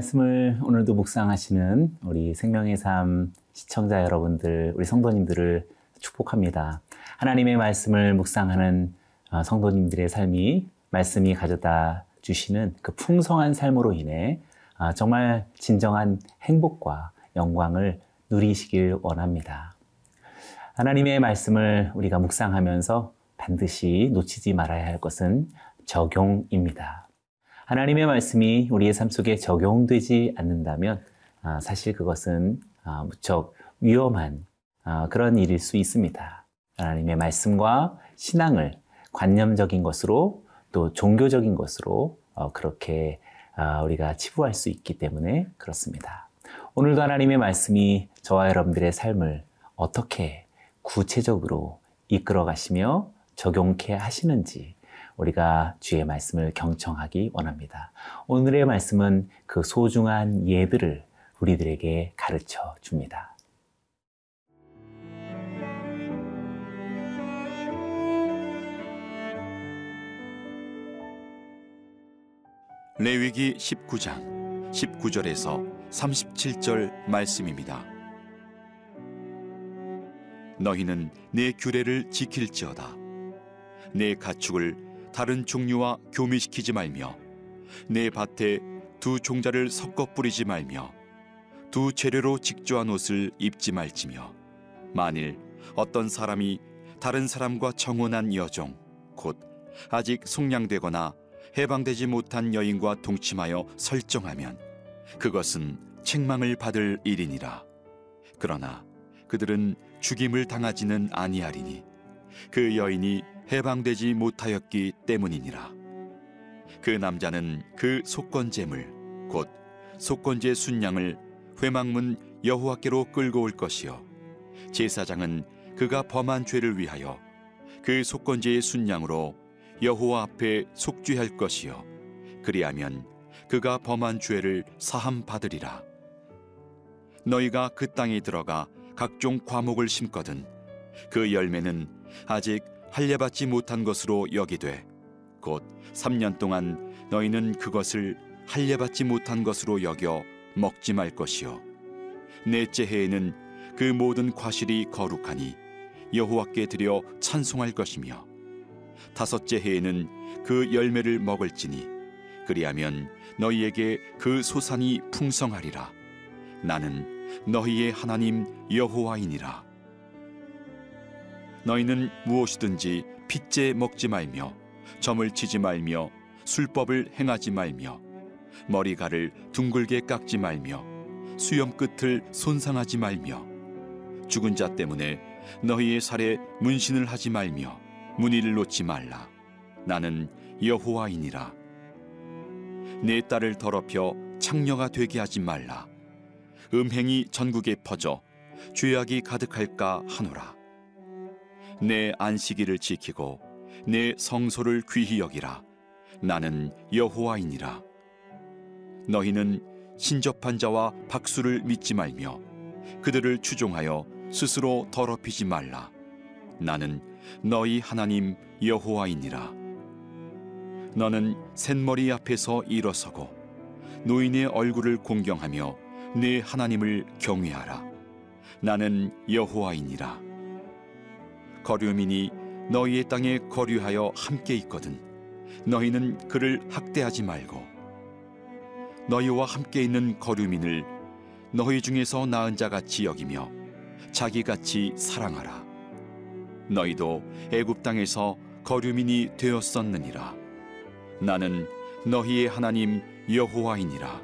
말씀을 오늘도 묵상하시는 우리 생명의 삶 시청자 여러분들, 우리 성도님들을 축복합니다. 하나님의 말씀을 묵상하는 어, 성도님들의 삶이 말씀이 가져다 주시는 그 풍성한 삶으로 인해 어, 정말 진정한 행복과 영광을 누리시길 원합니다. 하나님의 말씀을 우리가 묵상하면서 반드시 놓치지 말아야 할 것은 적용입니다. 하나님의 말씀이 우리의 삶 속에 적용되지 않는다면 아, 사실 그것은 아, 무척 위험한 아, 그런 일일 수 있습니다. 하나님의 말씀과 신앙을 관념적인 것으로 또 종교적인 것으로 어, 그렇게 우리가 치부할 수 있기 때문에 그렇습니다. 오늘도 하나님의 말씀이 저와 여러분들의 삶을 어떻게 구체적으로 이끌어 가시며 적용케 하시는지 우리가 주의 말씀을 경청하기 원합니다. 오늘의 말씀은 그 소중한 예들을 우리들에게 가르쳐 줍니다. 레위기 19장 19절에서 37절 말씀입니다. 너희는 내 규례를 지킬지어다. 내 가축을 다른 종류와 교미시키지 말며 내 밭에 두 종자를 섞어 뿌리지 말며 두 재료로 직조한 옷을 입지 말지며 만일 어떤 사람이 다른 사람과 청혼한 여종 곧 아직 속량되거나 해방되지 못한 여인과 동침하여 설정하면 그것은 책망을 받을 일이니라. 그러나 그들은 죽임을 당하지는 아니하리니 그 여인이 해방되지 못하였기 때문이니라. 그 남자는 그 속건제물 곧 속건제 순양을 회막문 여호와께로 끌고 올 것이요. 제사장은 그가 범한 죄를 위하여 그 속건제의 순양으로 여호와 앞에 속죄할 것이요. 그리하면 그가 범한 죄를 사함 받으리라. 너희가 그 땅에 들어가 각종 과목을 심거든 그 열매는 아직 할례받지 못한 것으로 여기되 곧 3년 동안 너희는 그것을 할례받지 못한 것으로 여겨 먹지 말 것이요. 넷째 해에는 그 모든 과실이 거룩하니 여호와께 드려 찬송할 것이며 다섯째 해에는 그 열매를 먹을지니 그리하면 너희에게 그 소산이 풍성하리라. 나는 너희의 하나님 여호와이니라 너희는 무엇이든지 핏째 먹지 말며 점을 치지 말며 술법을 행하지 말며 머리가를 둥글게 깎지 말며 수염 끝을 손상하지 말며 죽은 자 때문에 너희의 살에 문신을 하지 말며 문의를 놓지 말라. 나는 여호와이니라. 내 딸을 더럽혀 창녀가 되게 하지 말라. 음행이 전국에 퍼져 죄악이 가득할까 하노라 내 안식일을 지키고 내 성소를 귀히 여기라. 나는 여호와이니라. 너희는 신접한 자와 박수를 믿지 말며 그들을 추종하여 스스로 더럽히지 말라. 나는 너희 하나님 여호와이니라. 너는 샘머리 앞에서 일어서고 노인의 얼굴을 공경하며 내 하나님을 경외하라. 나는 여호와이니라 거류민이 너희의 땅에 거류하여 함께 있거든. 너희는 그를 학대하지 말고 너희와 함께 있는 거류민을 너희 중에서 나은 자 같이 여기며 자기 같이 사랑하라. 너희도 애굽 땅에서 거류민이 되었었느니라. 나는 너희의 하나님 여호와이니라.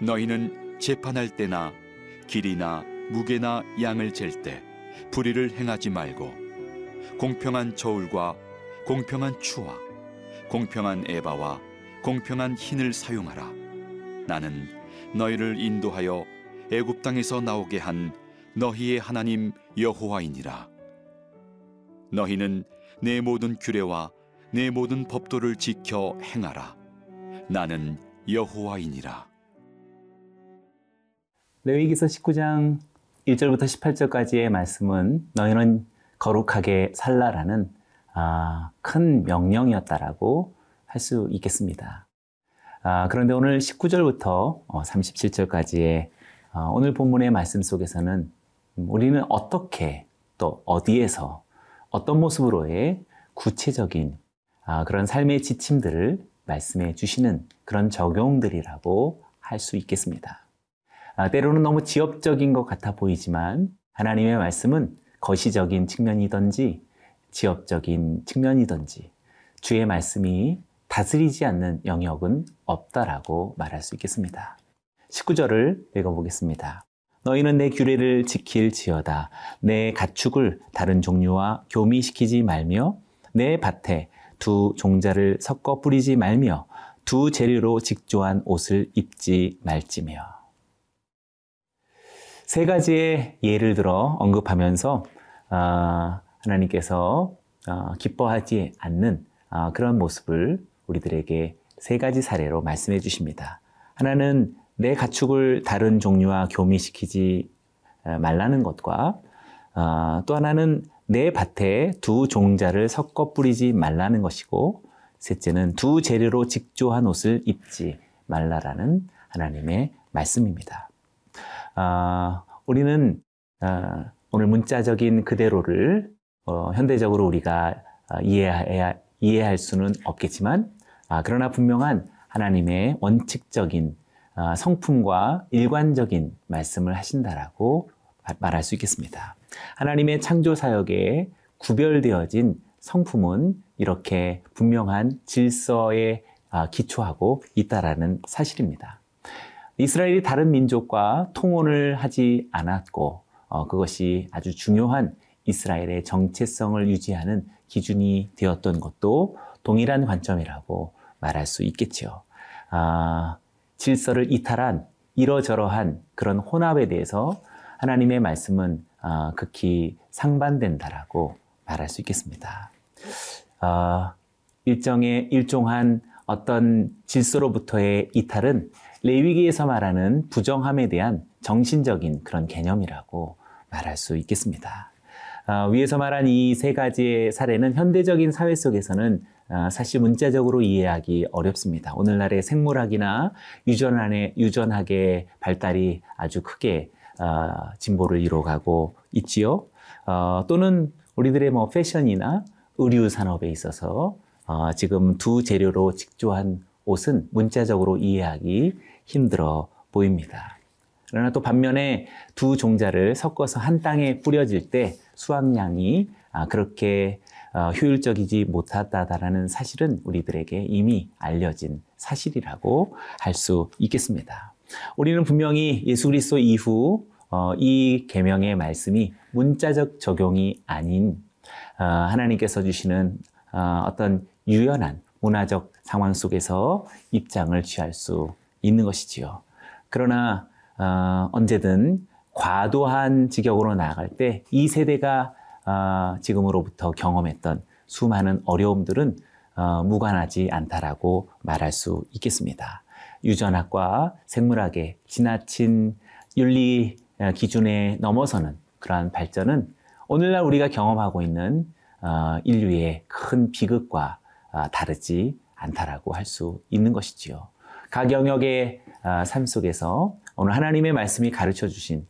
너희는 재판할 때나 길이나 무게나 양을 잴때 불의를 행하지 말고 공평한 저울과 공평한 추와 공평한 에바와 공평한 흰을 사용하라. 나는 너희를 인도하여 애굽 땅에서 나오게 한 너희의 하나님 여호와이니라. 너희는 내 모든 규례와 내 모든 법도를 지켜 행하라. 나는 여호와이니라. 레위기서 19장 1절부터 18절까지의 말씀은 너희는 거룩하게 살라라는 아, 큰 명령이었다라고 할 수 있겠습니다. 아, 그런데 오늘 19절부터 37절까지의 어, 오늘 본문의 말씀 속에서는 우리는 어떻게 또 어디에서 어떤 모습으로의 구체적인 아, 그런 삶의 지침들을 말씀해 주시는 그런 적용들이라고 할 수 있겠습니다. 아, 때로는 너무 지엽적인 것 같아 보이지만 하나님의 말씀은 거시적인 측면이든지 지엽적인 측면이든지 주의 말씀이 다스리지 않는 영역은 없다라고 말할 수 있겠습니다. 19절을 읽어보겠습니다. 너희는 내 규례를 지킬지어다. 내 가축을 다른 종류와 교미시키지 말며 내 밭에 두 종자를 섞어 뿌리지 말며 두 재료로 직조한 옷을 입지 말지며. 세 가지의 예를 들어 언급하면서 어, 하나님께서 어, 기뻐하지 않는 어, 그런 모습을 우리들에게 세 가지 사례로 말씀해 주십니다. 하나는 내 가축을 다른 종류와 교미시키지 말라는 것과 또 하나는 내 밭에 두 종자를 섞어 뿌리지 말라는 것이고 셋째는 두 재료로 직조한 옷을 입지 말라라는 하나님의 말씀입니다. 아, 우리는 아, 오늘 문자적인 그대로를 어, 현대적으로 우리가 아, 이해해야, 이해할 수는 없겠지만 아, 그러나 분명한 하나님의 원칙적인 아, 성품과 일관적인 말씀을 하신다라고 말할 수 있겠습니다. 하나님의 창조 사역에 구별되어진 성품은 이렇게 분명한 질서에 아, 기초하고 있다라는 사실입니다. 이스라엘이 다른 민족과 통혼을 하지 않았고 어, 그것이 아주 중요한 이스라엘의 정체성을 유지하는 기준이 되었던 것도 동일한 관점이라고 말할 수 있겠지요. 아, 질서를 이탈한 이러저러한 그런 혼합에 대해서 하나님의 말씀은 아, 극히 상반된다라고 말할 수 있겠습니다. 아, 일정의 일종한 어떤 질서로부터의 이탈은 레위기에서 말하는 부정함에 대한 정신적인 그런 개념이라고 말할 수 있겠습니다. 아, 위에서 말한 이 세 가지의 사례는 현대적인 사회 속에서는 아, 사실 문자적으로 이해하기 어렵습니다. 오늘날의 생물학이나 유전안의 유전학의 발달이 아주 크게 아, 진보를 이뤄가고 있지요. 어, 또는 우리들의 뭐 패션이나 의류 산업에 있어서 어, 지금 두 재료로 직조한 옷은 문자적으로 이해하기 힘들어 보입니다. 그러나 또 반면에 두 종자를 섞어서 한 땅에 뿌려질 때 수확량이 그렇게 어, 효율적이지 못하다라는 사실은 우리들에게 이미 알려진 사실이라고 할 수 있겠습니다. 우리는 분명히 예수 그리스도 이후 어, 이 계명의 말씀이 문자적 적용이 아닌 어, 하나님께서 주시는 어떤 유연한 문화적 상황 속에서 입장을 취할 수 있는 것이지요. 그러나 언제든 과도한 직역으로 나아갈 때 이 세대가 어, 지금으로부터 경험했던 수많은 어려움들은 어, 무관하지 않다라고 말할 수 있겠습니다. 유전학과 생물학의 지나친 윤리 어, 기준에 넘어서는 그러한 발전은 오늘날 우리가 경험하고 있는 인류의 큰 비극과 다르지 않다라고 할 수 있는 것이지요. 각 영역의 삶 속에서 오늘 하나님의 말씀이 가르쳐 주신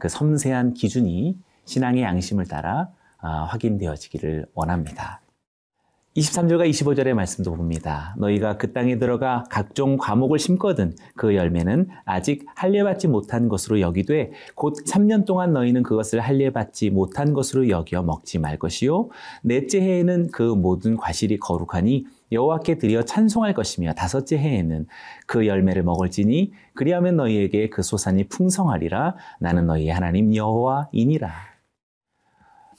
그 섬세한 기준이 신앙의 양심을 따라 아, 확인되어지기를 원합니다. 23절과 25절의 말씀도 봅니다. 너희가 그 땅에 들어가 각종 과목을 심거든 그 열매는 아직 할례받지 못한 것으로 여기되 곧 3년 동안 너희는 그것을 할례받지 못한 것으로 여겨 먹지 말 것이요 넷째 해에는 그 모든 과실이 거룩하니 여호와께 드려 찬송할 것이며 다섯째 해에는 그 열매를 먹을지니 그리하면 너희에게 그 소산이 풍성하리라 나는 너희의 하나님 여호와이니라.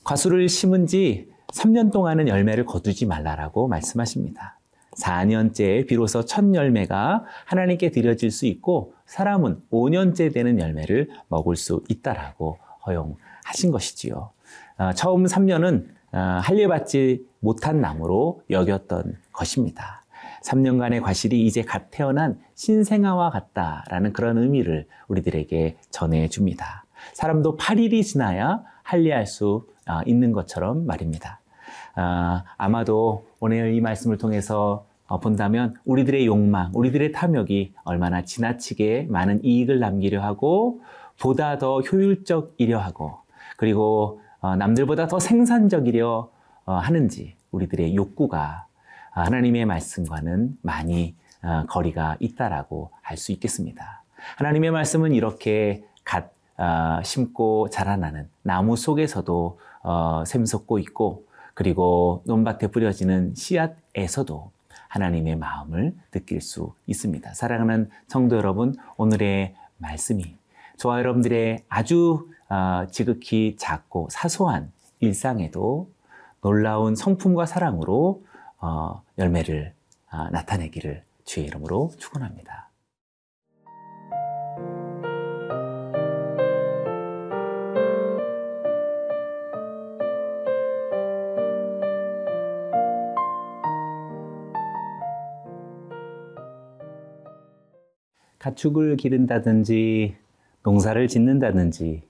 과수를 심은 지 3년 동안은 열매를 거두지 말라라고 말씀하십니다. 4년째 비로소 첫 열매가 하나님께 드려질 수 있고 사람은 5년째 되는 열매를 먹을 수 있다라고 허용하신 것이지요. 어, 처음 3년은 어, 할례 받지 못한 나무로 여겼던 것입니다. 3년간의 과실이 이제 갓 태어난 신생아와 같다라는 그런 의미를 우리들에게 전해 줍니다. 사람도 8일이 지나야 할례할 수 아, 있는 것처럼 말입니다. 아, 마도 오늘 이 말씀을 통해서 어, 본다면 우리들의 욕망, 우리들의 탐욕이 얼마나 지나치게 많은 이익을 남기려 하고 보다 더 효율적이려 하고 그리고 어, 남들보다 더 생산적이려 어, 하는지 우리들의 욕구가 하나님의 말씀과는 많이 어, 거리가 있다라고 할 수 있겠습니다. 하나님의 말씀은 이렇게 갓 어, 심고 자라나는 나무 속에서도 어, 샘솟고 있고 그리고 논밭에 뿌려지는 씨앗에서도 하나님의 마음을 느낄 수 있습니다. 사랑하는 성도 여러분, 오늘의 말씀이 저와 여러분들의 아주 어, 지극히 작고 사소한 일상에도 놀라운 성품과 사랑으로 어, 열매를 어, 나타내기를 주의 이름으로 축원합니다. 가축을 기른다든지 농사를 짓는다든지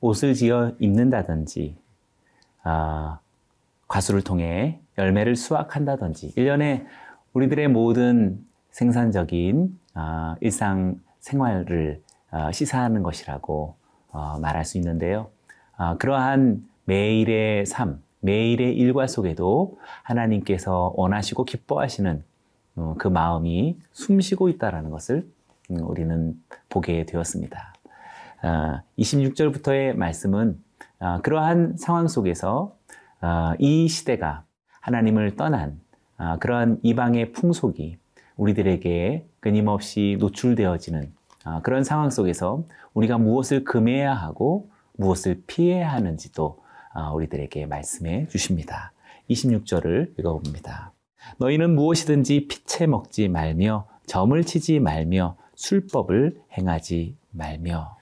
옷을 지어 입는다든지 아, 과수를 통해 열매를 수확한다든지 일년에 우리들의 모든 생산적인 아, 일상 생활을 아, 시사하는 것이라고 어, 말할 수 있는데요. 아, 그러한 매일의 삶, 매일의 일과 속에도 하나님께서 원하시고 기뻐하시는 어, 그 마음이 숨쉬고 있다는 것을 음, 우리는 보게 되었습니다. 26절부터의 말씀은 그러한 상황 속에서 이 시대가 하나님을 떠난 그러한 이방의 풍속이 우리들에게 끊임없이 노출되어지는 그런 상황 속에서 우리가 무엇을 금해야 하고 무엇을 피해야 하는지도 우리들에게 말씀해 주십니다. 26절을 읽어봅니다. 너희는 무엇이든지 피채 먹지 말며 점을 치지 말며 술법을 행하지 말며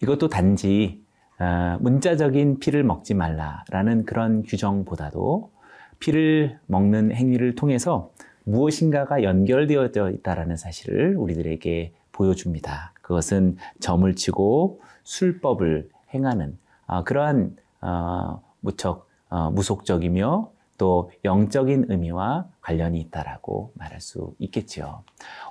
이것도 단지 어, 문자적인 피를 먹지 말라라는 그런 규정보다도 피를 먹는 행위를 통해서 무엇인가가 연결되어져 있다라는 사실을 우리들에게 보여줍니다. 그것은 점을 치고 술법을 행하는 어, 그러한 어, 무척 무속적이며 또 영적인 의미와 관련이 있다라고 말할 수 있겠지요.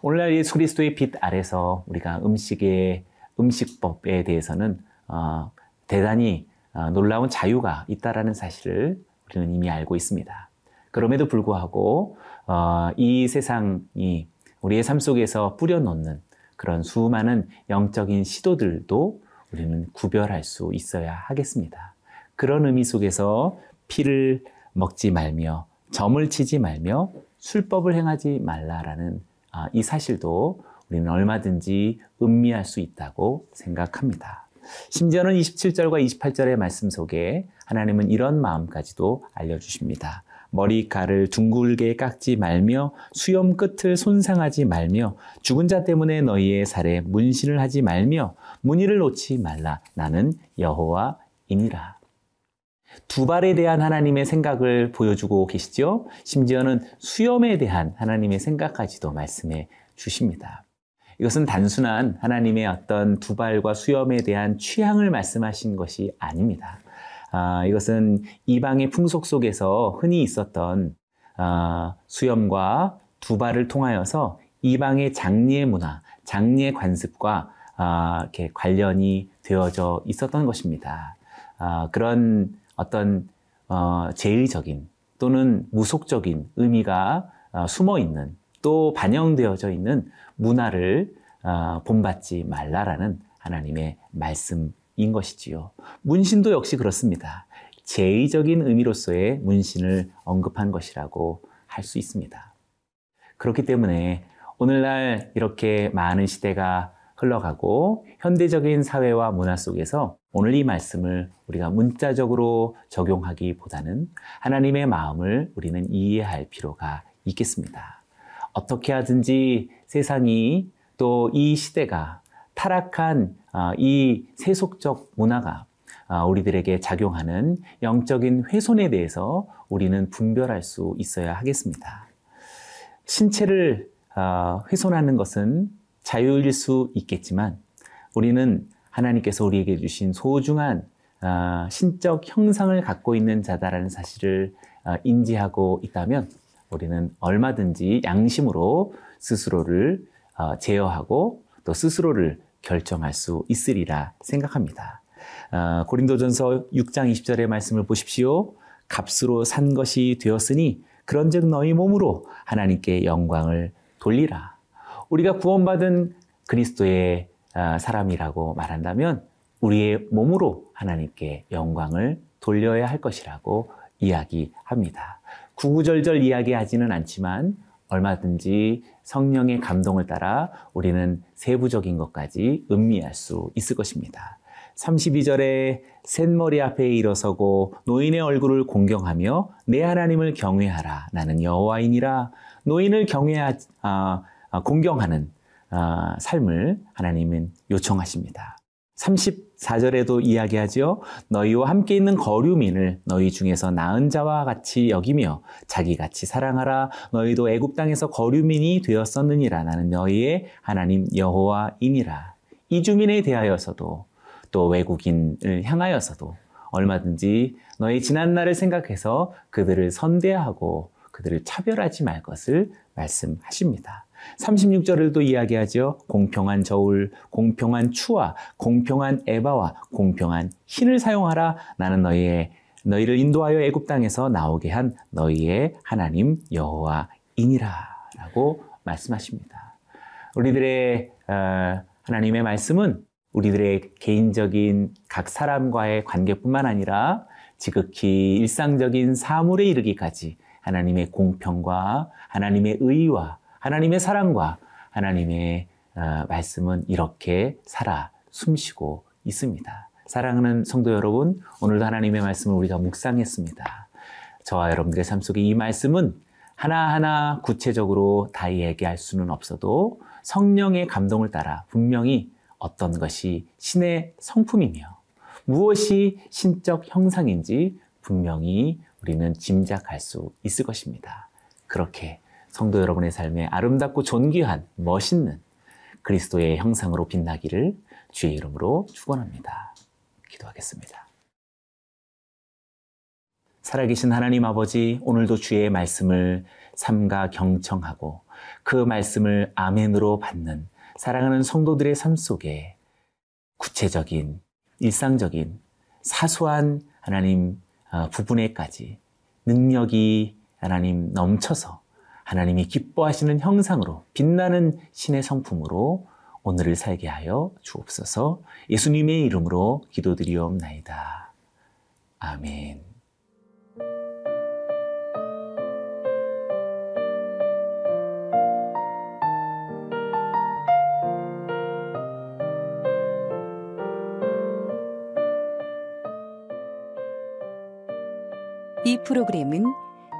오늘날 예수 그리스도의 빛 아래서 우리가 음식의 음식법에 대해서는 어, 대단히 어, 놀라운 자유가 있다라는 사실을 우리는 이미 알고 있습니다. 그럼에도 불구하고 어, 이 세상이 우리의 삶 속에서 뿌려놓는 그런 수많은 영적인 시도들도 우리는 구별할 수 있어야 하겠습니다. 그런 의미 속에서 피를 먹지 말며 점을 치지 말며 술법을 행하지 말라라는 아, 이 사실도 우리는 얼마든지 음미할 수 있다고 생각합니다. 심지어는 27절과 28절의 말씀 속에 하나님은 이런 마음까지도 알려주십니다. 머리칼을 둥글게 깎지 말며 수염 끝을 손상하지 말며 죽은 자 때문에 너희의 살에 문신을 하지 말며 무늬를 놓지 말라. 나는 여호와이니라. 두 발에 대한 하나님의 생각을 보여주고 계시죠. 심지어는 수염에 대한 하나님의 생각까지도 말씀해 주십니다. 이것은 단순한 하나님의 어떤 두 발과 수염에 대한 취향을 말씀하신 것이 아닙니다. 아, 이것은 이방의 풍속 속에서 흔히 있었던 아, 수염과 두 발을 통하여서 이방의 장례 문화, 장례 관습과 아, 이렇게 관련이 되어져 있었던 것입니다. 아, 그런 어떤 어, 제의적인 또는 무속적인 의미가 어, 숨어 있는 또 반영되어져 있는 문화를 어, 본받지 말라라는 하나님의 말씀인 것이지요. 문신도 역시 그렇습니다. 제의적인 의미로서의 문신을 언급한 것이라고 할 수 있습니다. 그렇기 때문에 오늘날 이렇게 많은 시대가 흘러가고 현대적인 사회와 문화 속에서 오늘 이 말씀을 우리가 문자적으로 적용하기보다는 하나님의 마음을 우리는 이해할 필요가 있겠습니다. 어떻게 하든지 세상이 또 이 시대가 타락한 아, 이 세속적 문화가 아, 우리들에게 작용하는 영적인 훼손에 대해서 우리는 분별할 수 있어야 하겠습니다. 신체를 아, 훼손하는 것은 자유일 수 있겠지만 우리는 하나님께서 우리에게 주신 소중한 신적 형상을 갖고 있는 자다라는 사실을 인지하고 있다면 우리는 얼마든지 양심으로 스스로를 어, 제어하고 또 스스로를 결정할 수 있으리라 생각합니다. 어, 고린도전서 6장 20절의 말씀을 보십시오. 값으로 산 것이 되었으니 그런즉 너희 몸으로 하나님께 영광을 돌리라. 우리가 구원받은 그리스도의 어, 사람이라고 말한다면 우리의 몸으로 하나님께 영광을 돌려야 할 것이라고 이야기합니다. 구구절절 이야기하지는 않지만 얼마든지 성령의 감동을 따라 우리는 세부적인 것까지 음미할 수 있을 것입니다. 32절에 셋머리 앞에 일어서고 노인의 얼굴을 공경하며 내 하나님을 경외하라. 나는 여호와이니라. 노인을 경외하 아, 아, 공경하는 아, 삶을 하나님은 요청하십니다. 34절에도 이야기하죠. 너희와 함께 있는 거류민을 너희 중에서 나은 자와 같이 여기며 자기 같이 사랑하라. 너희도 애굽 땅에서 거류민이 되었었느니라. 나는 너희의 하나님 여호와이니라. 이주민에 대하여서도 또 외국인을 향하여서도 얼마든지 너희 지난 날을 생각해서 그들을 선대하고 그들을 차별하지 말 것을 말씀하십니다. 36절을 또 이야기하죠. 공평한 저울, 공평한 추와 공평한 에바와 공평한 흰을 사용하라. 나는 너희의 너희를 인도하여 애굽 땅에서 나오게 한 너희의 하나님 여호와이니라라고 말씀하십니다. 우리들의 어, 하나님의 말씀은 우리들의 개인적인 각 사람과의 관계뿐만 아니라 지극히 일상적인 사물에 이르기까지 하나님의 공평과 하나님의 의와 하나님의 사랑과 하나님의 어, 말씀은 이렇게 살아 숨쉬고 있습니다. 사랑하는 성도 여러분, 오늘도 하나님의 말씀을 우리가 묵상했습니다. 저와 여러분들의 삶 속에 이 말씀은 하나하나 구체적으로 다 얘기할 수는 없어도 성령의 감동을 따라 분명히 어떤 것이 신의 성품이며 무엇이 신적 형상인지 분명히 우리는 짐작할 수 있을 것입니다. 그렇게 성도 여러분의 삶에 아름답고 존귀한 멋있는 그리스도의 형상으로 빛나기를 주의 이름으로 축원합니다. 기도하겠습니다. 살아계신 하나님 아버지, 오늘도 주의 말씀을 삼가 경청하고 그 말씀을 아멘으로 받는 사랑하는 성도들의 삶 속에 구체적인, 일상적인, 사소한 하나님 어, 부분에까지 능력이 하나님 넘쳐서 하나님이 기뻐하시는 형상으로 빛나는 신의 성품으로 오늘을 살게 하여 주옵소서 예수님의 이름으로 기도드리옵나이다. 아멘. 이 프로그램은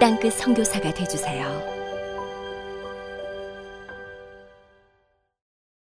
땅끝 성교사가 되주세요